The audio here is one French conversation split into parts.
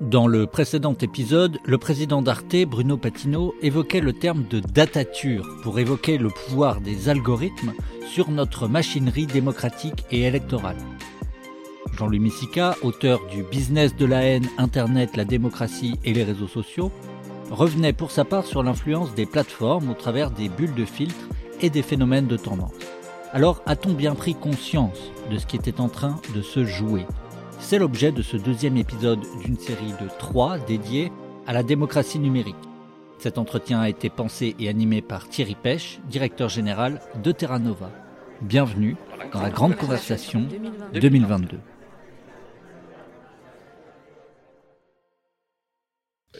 Dans le précédent épisode, le président d'Arte, Bruno Patino, évoquait le terme de datature pour évoquer le pouvoir des algorithmes sur notre machinerie démocratique et électorale. Jean-Louis Messica, auteur du Business de la haine, Internet, la démocratie et les réseaux sociaux, revenait pour sa part sur l'influence des plateformes au travers des bulles de filtre et des phénomènes de tendance. Alors a-t-on bien pris conscience de ce qui était en train de se jouer? C'est l'objet de ce deuxième épisode d'une série de trois dédiée à la démocratie numérique. Cet entretien a été pensé et animé par Thierry Pêche, directeur général de Terra Nova. Bienvenue dans la grande conversation 2022.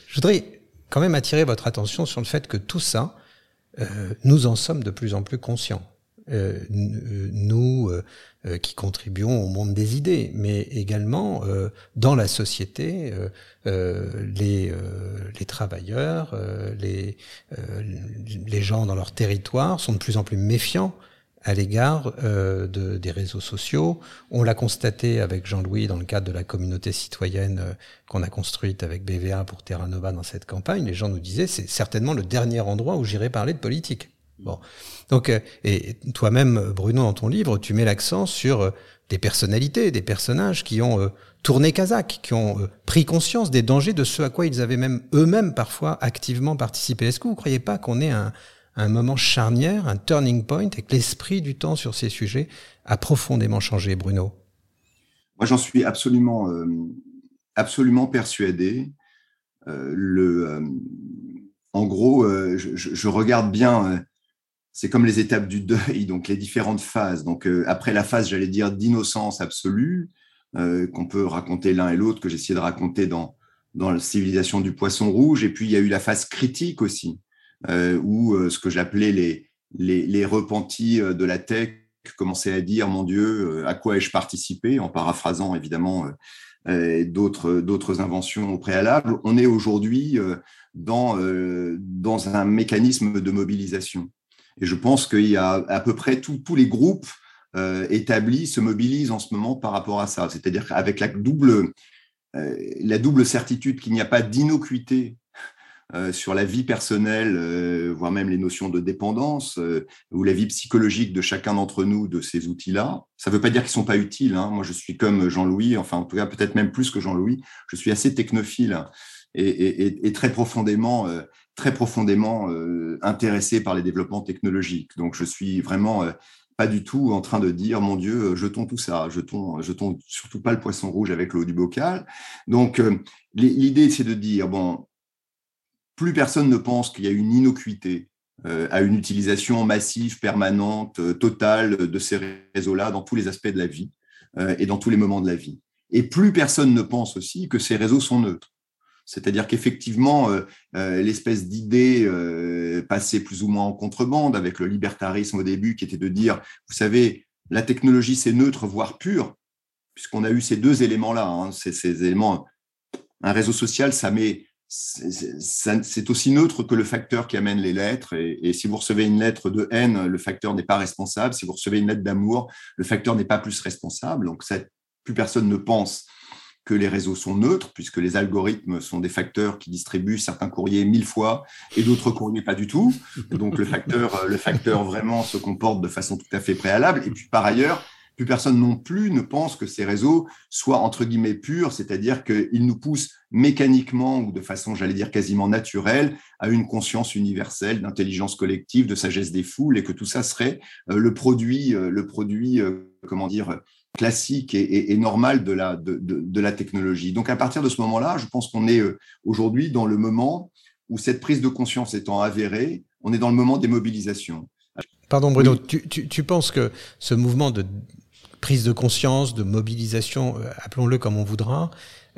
Je voudrais quand même attirer votre attention sur le fait que tout ça, euh, nous en sommes de plus en plus conscients. Euh, euh, nous qui contribuons au monde des idées, mais également dans la société, les, les travailleurs, les, les gens dans leur territoire sont de plus en plus méfiants à l'égard euh, de, des réseaux sociaux. On l'a constaté avec Jean-Louis dans le cadre de la communauté citoyenne euh, qu'on a construite avec BVA pour Terra Nova dans cette campagne. Les gens nous disaient c'est certainement le dernier endroit où j'irai parler de politique. Bon, donc euh, et toi-même, Bruno, dans ton livre, tu mets l'accent sur euh, des personnalités, des personnages qui ont tourné Kazakh, qui ont pris conscience des dangers de ce à quoi ils avaient même eux-mêmes parfois activement participé. Est-ce que vous croyez pas qu'on est un un moment charnière, un turning point, et que l'esprit du temps sur ces sujets a profondément changé, Bruno? Moi, j'en suis absolument, euh, absolument persuadé. Euh, le, euh, en gros, je, regarde bien, c'est comme les étapes du deuil, donc les différentes phases. Donc, après la phase, j'allais dire, d'innocence absolue, qu'on peut raconter l'un et l'autre, que essayé de raconter dans, dans la civilisation du poisson rouge. Et puis, il y a eu la phase critique aussi euh, où euh, ce que j'appelais les, les, les, repentis euh, de la tech commençaient à dire, mon Dieu, à quoi ai-je participé, en paraphrasant évidemment d'autres d'autres inventions au préalable. On est aujourd'hui dans, dans un mécanisme de mobilisation. Et je pense qu'il y a à peu près tous les groupes établis se mobilisent en ce moment par rapport à ça. C'est-à-dire qu'avec la double, la double certitude qu'il n'y a pas d'innocuité euh, sur la vie personnelle, euh, voire même les notions de dépendance euh, ou la vie psychologique de chacun d'entre nous de ces outils-là. Ça ne veut pas dire qu'ils sont pas utiles. Hein. Moi, je suis comme Jean-Louis, enfin en tout cas peut-être même plus que Jean-Louis. Je suis assez technophile et, très profondément, très profondément intéressé par les développements technologiques. Donc, je suis vraiment pas du tout en train de dire mon Dieu, jetons tout ça, jetons, jetons surtout pas le poisson rouge avec l'eau du bocal. Donc l'idée c'est de dire bon, plus personne ne pense qu'il y a une innocuité euh, à une utilisation massive, permanente, euh, totale de ces réseaux-là dans tous les aspects de la vie euh, et dans tous les moments de la vie. Et plus personne ne pense aussi que ces réseaux sont neutres. C'est-à-dire qu'effectivement, l'espèce d'idée passée plus ou moins en contrebande avec le libertarisme au début, qui était de dire, vous savez, la technologie c'est neutre, voire pure, puisqu'on a eu ces deux éléments-là. Hein, ces éléments, un réseau social, ça met c'est aussi neutre que le facteur qui amène les lettres. Et, si vous recevez une lettre de haine, le facteur n'est pas responsable. Si vous recevez une lettre d'amour, le facteur n'est pas plus responsable. Donc, plus personne ne pense que les réseaux sont neutres, puisque les algorithmes sont des facteurs qui distribuent certains courriers mille fois et d'autres courriers pas du tout. Donc, le facteur, le facteur vraiment se comporte de façon tout à fait préalable. Et puis, par ailleurs, plus personne non plus ne pense que ces réseaux soient entre guillemets purs, c'est-à-dire qu'ils nous poussent mécaniquement ou de façon, j'allais dire, quasiment naturelle à une conscience universelle, d'intelligence collective, de sagesse des foules, et que tout ça serait euh, le produit, euh, le produit, euh, comment dire, classique et, normal de la, de, de, la technologie. Donc à partir de ce moment-là, je pense qu'on est aujourd'hui dans le moment où cette prise de conscience étant avérée, on est dans le moment des mobilisations. Pardon Bruno, tu, tu, tu, penses que ce mouvement de prise de conscience, de mobilisation, euh, appelons-le comme on voudra,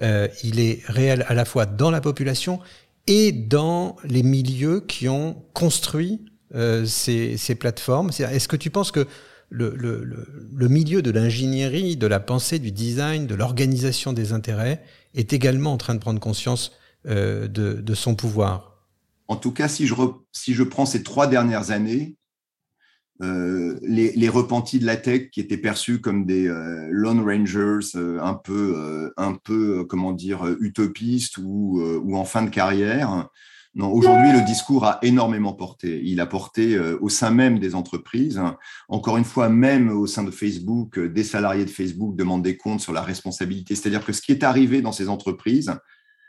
euh, il est réel à la fois dans la population et dans les milieux qui ont construit euh, ces, ces, plateformes. Est-ce que tu penses que le, milieu de l'ingénierie, de la pensée, du design, de l'organisation des intérêts est également en train de prendre conscience euh, de, son pouvoir En tout cas, si je, si je prends ces trois dernières années, euh, les, repentis de la tech qui étaient perçus comme des euh, lone rangers un peu, un peu comment dire, utopistes ou, ou en fin de carrière. Non, aujourd'hui, le discours a énormément porté. Il a porté au sein même des entreprises. Encore une fois, même au sein de Facebook, des salariés de Facebook demandent des comptes sur la responsabilité. C'est-à-dire que ce qui est arrivé dans ces entreprises,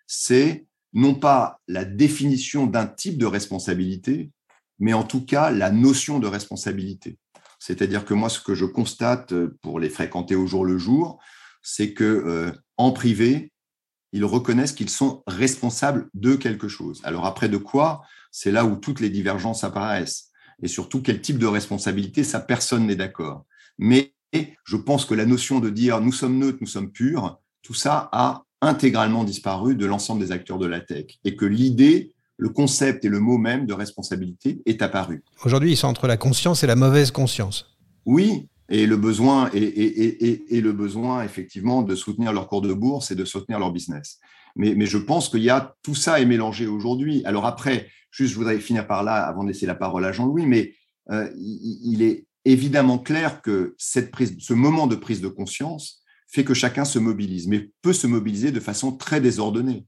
c'est non pas la définition d'un type de responsabilité, mais en tout cas la notion de responsabilité. C'est-à-dire que moi, ce que je constate euh, pour les fréquenter au jour le jour, c'est que euh, en privé, ils reconnaissent qu'ils sont responsables de quelque chose. Alors après, de quoi? C'est là où toutes les divergences apparaissent. Et surtout, quel type de responsabilité, ça, personne n'est d'accord. Mais je pense que la notion de dire nous sommes neutres, nous sommes purs, tout ça a intégralement disparu de l'ensemble des acteurs de la tech. Et que l'idée le concept et le mot même de responsabilité est apparu. Aujourd'hui, ils sont entre la conscience et la mauvaise conscience. Oui, et le besoin et, le besoin effectivement de soutenir leur cours de bourse et de soutenir leur business. Mais, je pense qu'il y a tout ça est mélangé aujourd'hui. Alors après, juste, je voudrais finir par là avant de laisser la parole à Jean-Louis, mais euh, il est évidemment clair que cette prise, ce moment de prise de conscience fait que chacun se mobilise, mais peut se mobiliser de façon très désordonnée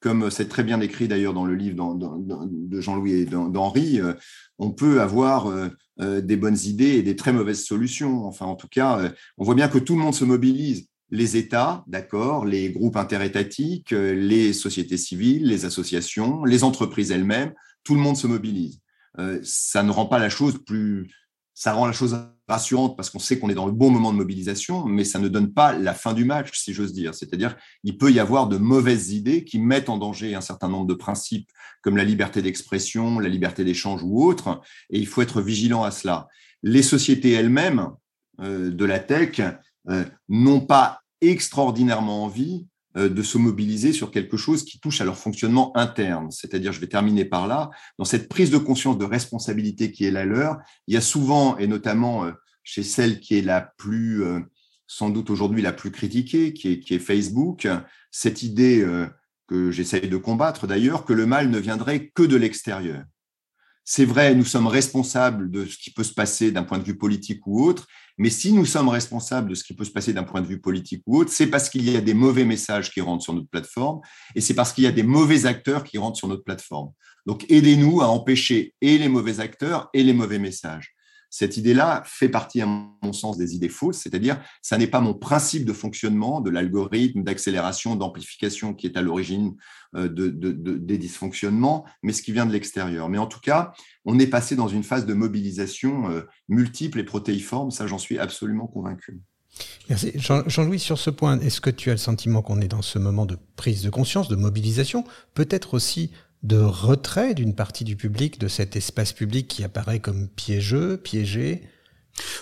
comme c'est très bien écrit d'ailleurs dans le livre de Jean-Louis et d'Henri, euh, on peut avoir euh, des bonnes idées et des très mauvaises solutions. Enfin, en tout cas, on voit bien que tout le monde se mobilise. Les États, d'accord, les groupes interétatiques, les sociétés civiles, les associations, les entreprises elles-mêmes, tout le monde se mobilise. ça ne rend pas la chose plus, ça rend la chose rassurante parce qu'on sait qu'on est dans le bon moment de mobilisation, mais ça ne donne pas la fin du match, si j'ose dire. C'est-à-dire, il peut y avoir de mauvaises idées qui mettent en danger un certain nombre de principes comme la liberté d'expression, la liberté d'échange ou autres, et il faut être vigilant à cela. Les sociétés elles-mêmes euh, de la tech euh, n'ont pas extraordinairement envie de se mobiliser sur quelque chose qui touche à leur fonctionnement interne. C'est-à-dire, je vais terminer par là, dans cette prise de conscience de responsabilité qui est la leur, il y a souvent, et notamment euh, chez celle qui est la plus, euh, sans doute aujourd'hui la plus critiquée, qui est, qui est Facebook, cette idée que j'essaye de combattre d'ailleurs, que le mal ne viendrait que de l'extérieur. C'est vrai, nous sommes responsables de ce qui peut se passer d'un point de vue politique ou autre, mais si nous sommes responsables de ce qui peut se passer d'un point de vue politique ou autre, c'est parce qu'il y a des mauvais messages qui rentrent sur notre plateforme et c'est parce qu'il y a des mauvais acteurs qui rentrent sur notre plateforme. Donc, aidez-nous à empêcher et les mauvais acteurs et les mauvais messages. Cette idée-là fait partie, à mon sens, des idées fausses, c'est-à-dire, ça n'est pas mon principe de fonctionnement de l'algorithme d'accélération, d'amplification qui est à l'origine euh, de, des dysfonctionnements, mais ce qui vient de l'extérieur. Mais en tout cas, on est passé dans une phase de mobilisation euh, multiple et protéiforme, ça j'en suis absolument convaincu. Merci. Jean-Louis, sur ce point, est-ce que tu as le sentiment qu'on est dans ce moment de prise de conscience, de mobilisation, peut-être aussi de retrait d'une partie du public de cet espace public qui apparaît comme piégeux, piégé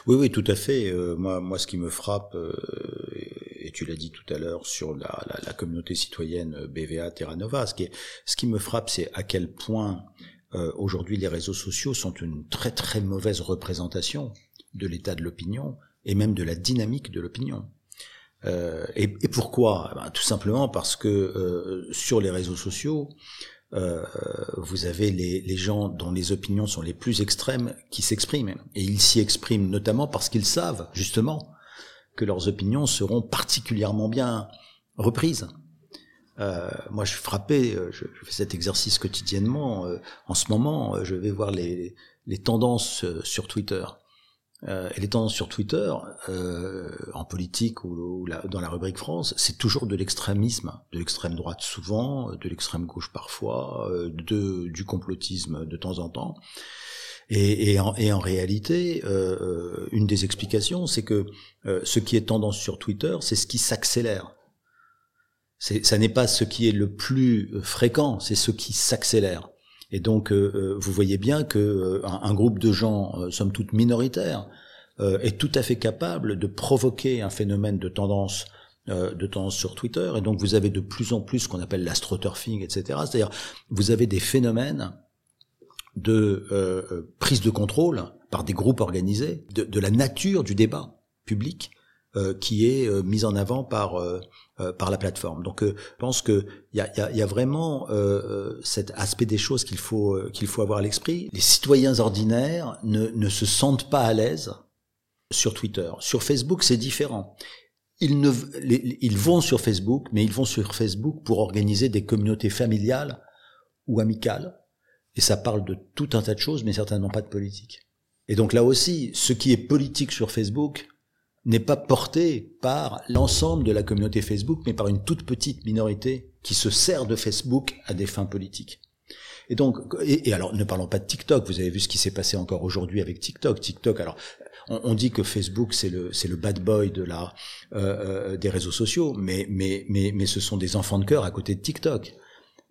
Oui, oui, tout à fait. Euh, moi, moi, ce qui me frappe, euh, et tu l'as dit tout à l'heure sur la, la, communauté citoyenne BVA Terra Nova, ce qui, ce qui me frappe, c'est à quel point euh, aujourd'hui les réseaux sociaux sont une très très mauvaise représentation de l'état de l'opinion et même de la dynamique de l'opinion. Et, et, pourquoi? Eh ben, Tout simplement parce que sur les réseaux sociaux, euh, vous avez les, les, gens dont les opinions sont les plus extrêmes qui s'expriment. Et ils s'y expriment notamment parce qu'ils savent, justement, que leurs opinions seront particulièrement bien reprises. Euh, moi, je suis frappé, euh, je, fais cet exercice quotidiennement. Euh, en ce moment, je vais voir les, les tendances sur Twitter. Euh, et les tendances sur Twitter, euh, en politique ou, dans la rubrique France, c'est toujours de l'extrémisme, de l'extrême droite souvent, de l'extrême gauche parfois, euh, de, du complotisme de temps en temps. Et, et, en, et en, réalité, euh, une des explications, c'est que ce qui est tendance sur Twitter, c'est ce qui s'accélère. Ça n'est pas ce qui est le plus fréquent, c'est ce qui s'accélère. Et donc, euh, euh, vous voyez bien que euh, un, groupe de gens, somme toute minoritaire, est tout à fait capable de provoquer un phénomène de tendance de tendance sur Twitter. Et donc, vous avez de plus en plus ce qu'on appelle l'astroturfing, etc. C'est-à-dire, vous avez des phénomènes de prise de contrôle par des groupes organisés de, de la nature du débat public qui est mise en avant par par la plateforme. Donc, je pense que il y a, y, a, y a, vraiment cet aspect des choses qu'il faut qu'il faut avoir à l'esprit. Les citoyens ordinaires ne, ne se sentent pas à l'aise sur Twitter. Sur Facebook, c'est différent. Ils, ne, ils vont sur Facebook, mais ils vont sur Facebook pour organiser des communautés familiales ou amicales. Et ça parle de tout un tas de choses, mais certainement pas de politique. Et donc là aussi, ce qui est politique sur Facebook n'est pas porté par l'ensemble de la communauté Facebook, mais par une toute petite minorité qui se sert de Facebook à des fins politiques. Et donc, et, alors, ne parlons pas de TikTok. Vous avez vu ce qui s'est passé encore aujourd'hui avec TikTok. TikTok, alors, on, dit que Facebook c'est le c'est le bad boy de la euh, euh, des réseaux sociaux, mais mais mais mais ce sont des enfants de cœur à côté de TikTok,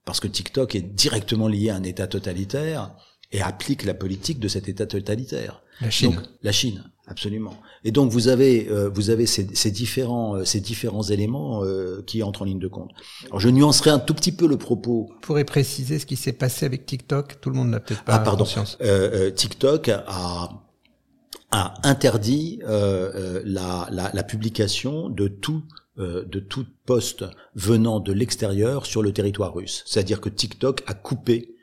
parce que TikTok est directement lié à un État totalitaire et applique la politique de cet État totalitaire. La Chine. la Chine, absolument. Et donc vous avez euh, vous avez ces, ces, différents ces différents éléments qui entrent en ligne de compte. Alors je nuancerai un tout petit peu le propos. Vous pourrez préciser ce qui s'est passé avec TikTok Tout le monde n'a peut-être pas ah, pardon. conscience. TikTok a a interdit euh, euh, la, la, la, publication de tout euh, de tout poste venant de l'extérieur sur le territoire russe. C'est-à-dire que TikTok a coupé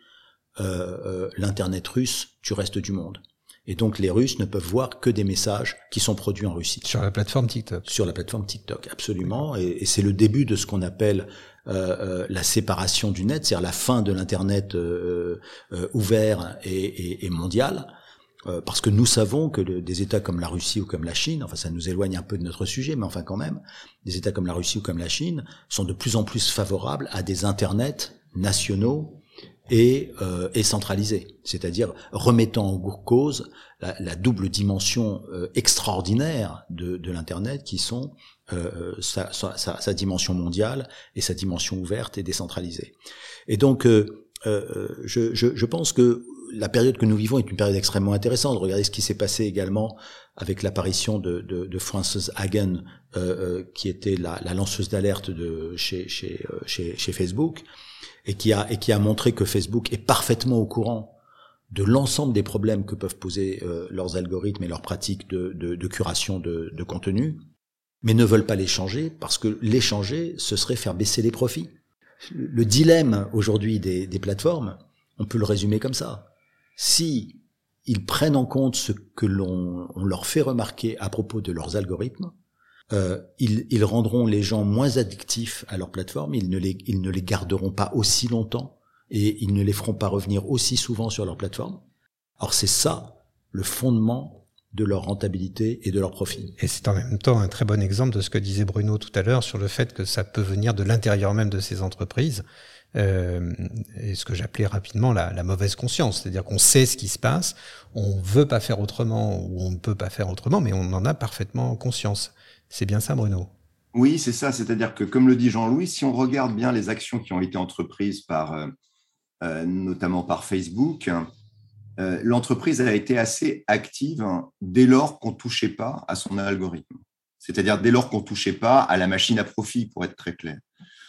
euh, l'internet russe du reste du monde. Et donc les Russes ne peuvent voir que des messages qui sont produits en Russie. Sur la plateforme TikTok. Sur la plateforme TikTok, absolument. Et, et c'est le début de ce qu'on appelle euh, la séparation du net, c'est-à-dire la fin de l'internet euh, ouvert et, et, et mondial. Euh, parce que nous savons que des États comme la Russie ou comme la Chine, enfin ça nous éloigne un peu de notre sujet, mais enfin quand même, des États comme la Russie ou comme la Chine sont de plus en plus favorables à des internets nationaux et, euh, et centralisés, c'est-à-dire remettant en cause la, double dimension euh, extraordinaire de, de l'internet qui sont euh, sa, sa, sa, dimension mondiale et sa dimension ouverte et décentralisée. Et donc je, je, je pense que la période que nous vivons est une période extrêmement intéressante. Regardez ce qui s'est passé également avec l'apparition de, de, de, Frances Hagen, euh, euh, qui était la, la lanceuse d'alerte de chez, chez, euh, chez, chez, Facebook, et qui, a, et qui a montré que Facebook est parfaitement au courant de l'ensemble des problèmes que peuvent poser euh, leurs algorithmes et leurs pratiques de, de, de curation de, de contenu, mais ne veulent pas les changer parce que les changer, ce serait faire baisser les profits. Le dilemme aujourd'hui des, des plateformes, on peut le résumer comme ça si ils prennent en compte ce que l'on leur fait remarquer à propos de leurs algorithmes, euh, ils, ils, rendront les gens moins addictifs à leur plateforme, ils ne, les, ils ne les garderont pas aussi longtemps et ils ne les feront pas revenir aussi souvent sur leur plateforme. Or c'est ça le fondement de leur rentabilité et de leur profit. Et c'est en même temps un très bon exemple de ce que disait Bruno tout à l'heure sur le fait que ça peut venir de l'intérieur même de ces entreprises euh, et ce que j'appelais rapidement la, la, mauvaise conscience, c'est-à-dire qu'on sait ce qui se passe, on veut pas faire autrement ou on ne peut pas faire autrement, mais on en a parfaitement conscience. C'est bien ça, Bruno? Oui, c'est ça. C'est-à-dire que, comme le dit Jean-Louis, si on regarde bien les actions qui ont été entreprises par, euh, euh notamment par Facebook, euh, l'entreprise a été assez active dès lors qu'on touchait pas à son algorithme. C'est-à-dire dès lors qu'on touchait pas à la machine à profit, pour être très clair.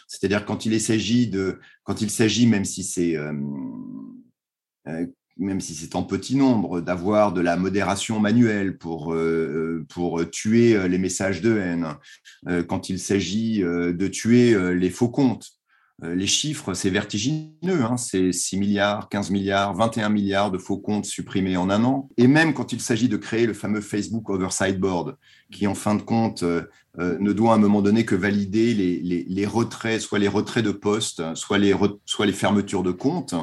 C'est-à-dire quand il s'agit euh, euh, même si c'est en petit nombre, d'avoir de la modération manuelle pour, pour tuer les messages de haine, quand il s'agit de tuer les faux comptes, les chiffres, c'est vertigineux. Hein, c'est 6 milliards, 15 milliards, 21 milliards de faux comptes supprimés en un an. Et même quand il s'agit de créer le fameux Facebook Oversight Board, qui en fin de compte euh, ne doit à un moment donné que valider les, les, les retraits, soit les retraits de postes, soit les, soit les fermetures de comptes,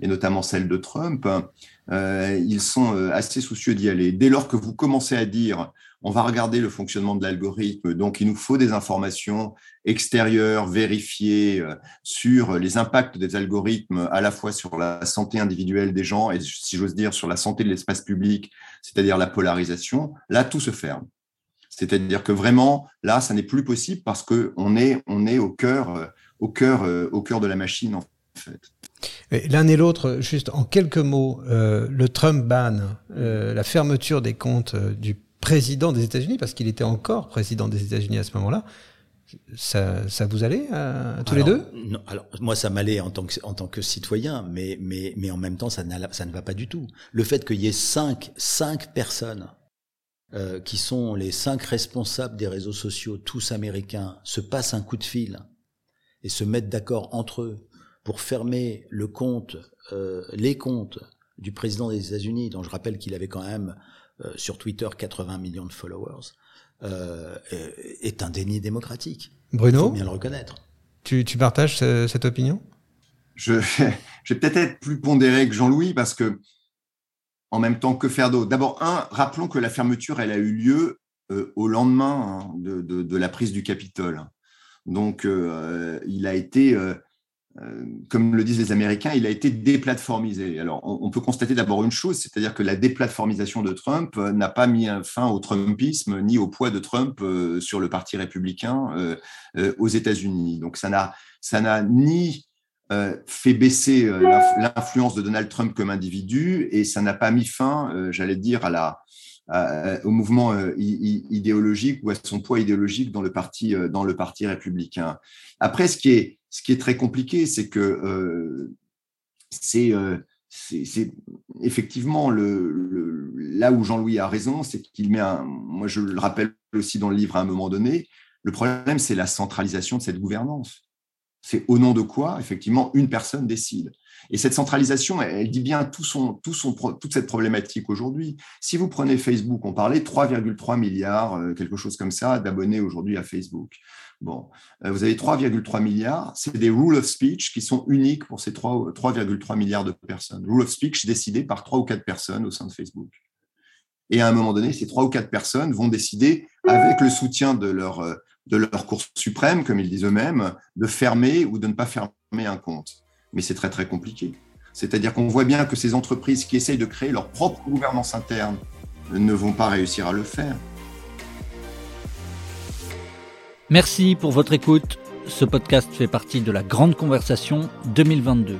et notamment celles de Trump. Euh, ils sont euh, assez soucieux d'y aller. Dès lors que vous commencez à dire on va regarder le fonctionnement de l'algorithme, donc il nous faut des informations extérieures, vérifiées euh, sur les impacts des algorithmes à la fois sur la santé individuelle des gens et, si j'ose dire, sur la santé de l'espace public, c'est-à-dire la polarisation, là, tout se ferme. C'est-à-dire que vraiment, là, ça n'est plus possible parce que on est, on est au cœur, euh, au cœur, au cœur de la machine, en fait. L'un et l'autre, juste en quelques mots, euh, le Trump ban, euh, la fermeture des comptes euh, du président des États-Unis, parce qu'il était encore président des États-Unis à ce moment-là, ça, ça vous allait à, tous les deux? non, Alors moi, ça m'allait en tant que en tant que citoyen, mais mais mais en même temps, ça, ça ne va pas du tout. Le fait qu'il y ait cinq cinq personnes euh, qui sont les cinq responsables des réseaux sociaux, tous américains, se passent un coup de fil et se mettent d'accord entre eux pour fermer le compte, euh, les comptes du président des États-Unis, dont je rappelle qu'il avait quand même euh, sur Twitter 80 millions de followers, euh, est un déni démocratique. Bruno, Il faut bien le reconnaître. Tu, tu partages ce- cette opinion? Je, je vais peut-être être plus pondéré que Jean-Louis parce que, en même temps, que faire d'autre? D'abord, un, rappelons que la fermeture, elle a eu lieu euh, au lendemain hein, de, de, de la prise du Capitole. Donc, euh, il a été, euh, comme le disent les Américains, il a été déplatformisé. Alors, on, peut constater d'abord une chose, c'est-à-dire que la déplatformisation de Trump euh, n'a pas mis fin au Trumpisme ni au poids de Trump euh, sur le Parti républicain euh, euh, aux États-Unis. Donc, ça n'a, ça n'a ni euh, fait baisser euh, l'inf- l'influence de Donald Trump comme individu et ça n'a pas mis fin, euh, j'allais dire, au mouvement euh, idéologique ou à son poids idéologique dans le parti, euh, dans le parti républicain. Après, ce qui est, ce qui est très compliqué, c'est que euh, c'est euh, c'est effectivement là où Jean-Louis a raison, c'est qu'il met un, moi je le rappelle aussi dans le livre à un moment donné, le problème c'est la centralisation de cette gouvernance. C'est au nom de quoi, effectivement, une personne décide. Et cette centralisation, elle, elle dit bien tout son, tout son, toute cette problématique aujourd'hui. Si vous prenez Facebook, on parlait 3,3 milliards, euh, quelque chose comme ça, d'abonnés aujourd'hui à Facebook. Bon, euh, vous avez 3,3 milliards, c'est des rules of speech qui sont uniques pour ces 3 3,3 milliards de personnes. Rule of speech décidés par trois ou quatre personnes au sein de Facebook. Et à un moment donné, ces trois ou quatre personnes vont décider, avec le soutien de leur, euh, de leur Cour suprême, comme ils disent eux-mêmes, de fermer ou de ne pas fermer un compte. Mais c'est très très compliqué. C'est-à-dire qu'on voit bien que ces entreprises qui essayent de créer leur propre gouvernance interne ne vont pas réussir à le faire. Merci pour votre écoute. Ce podcast fait partie de la Grande Conversation 2022,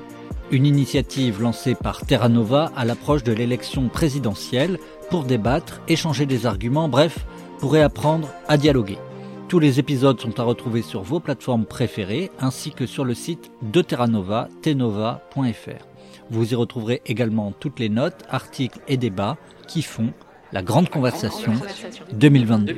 une initiative lancée par Terra Nova à l'approche de l'élection présidentielle pour débattre, échanger des arguments, bref, pour réapprendre à dialoguer. Tous les épisodes sont à retrouver sur vos plateformes préférées ainsi que sur le site de Terra Nova, tenova.fr. Vous y retrouverez également toutes les notes, articles et débats qui font la Grande Conversation 2022.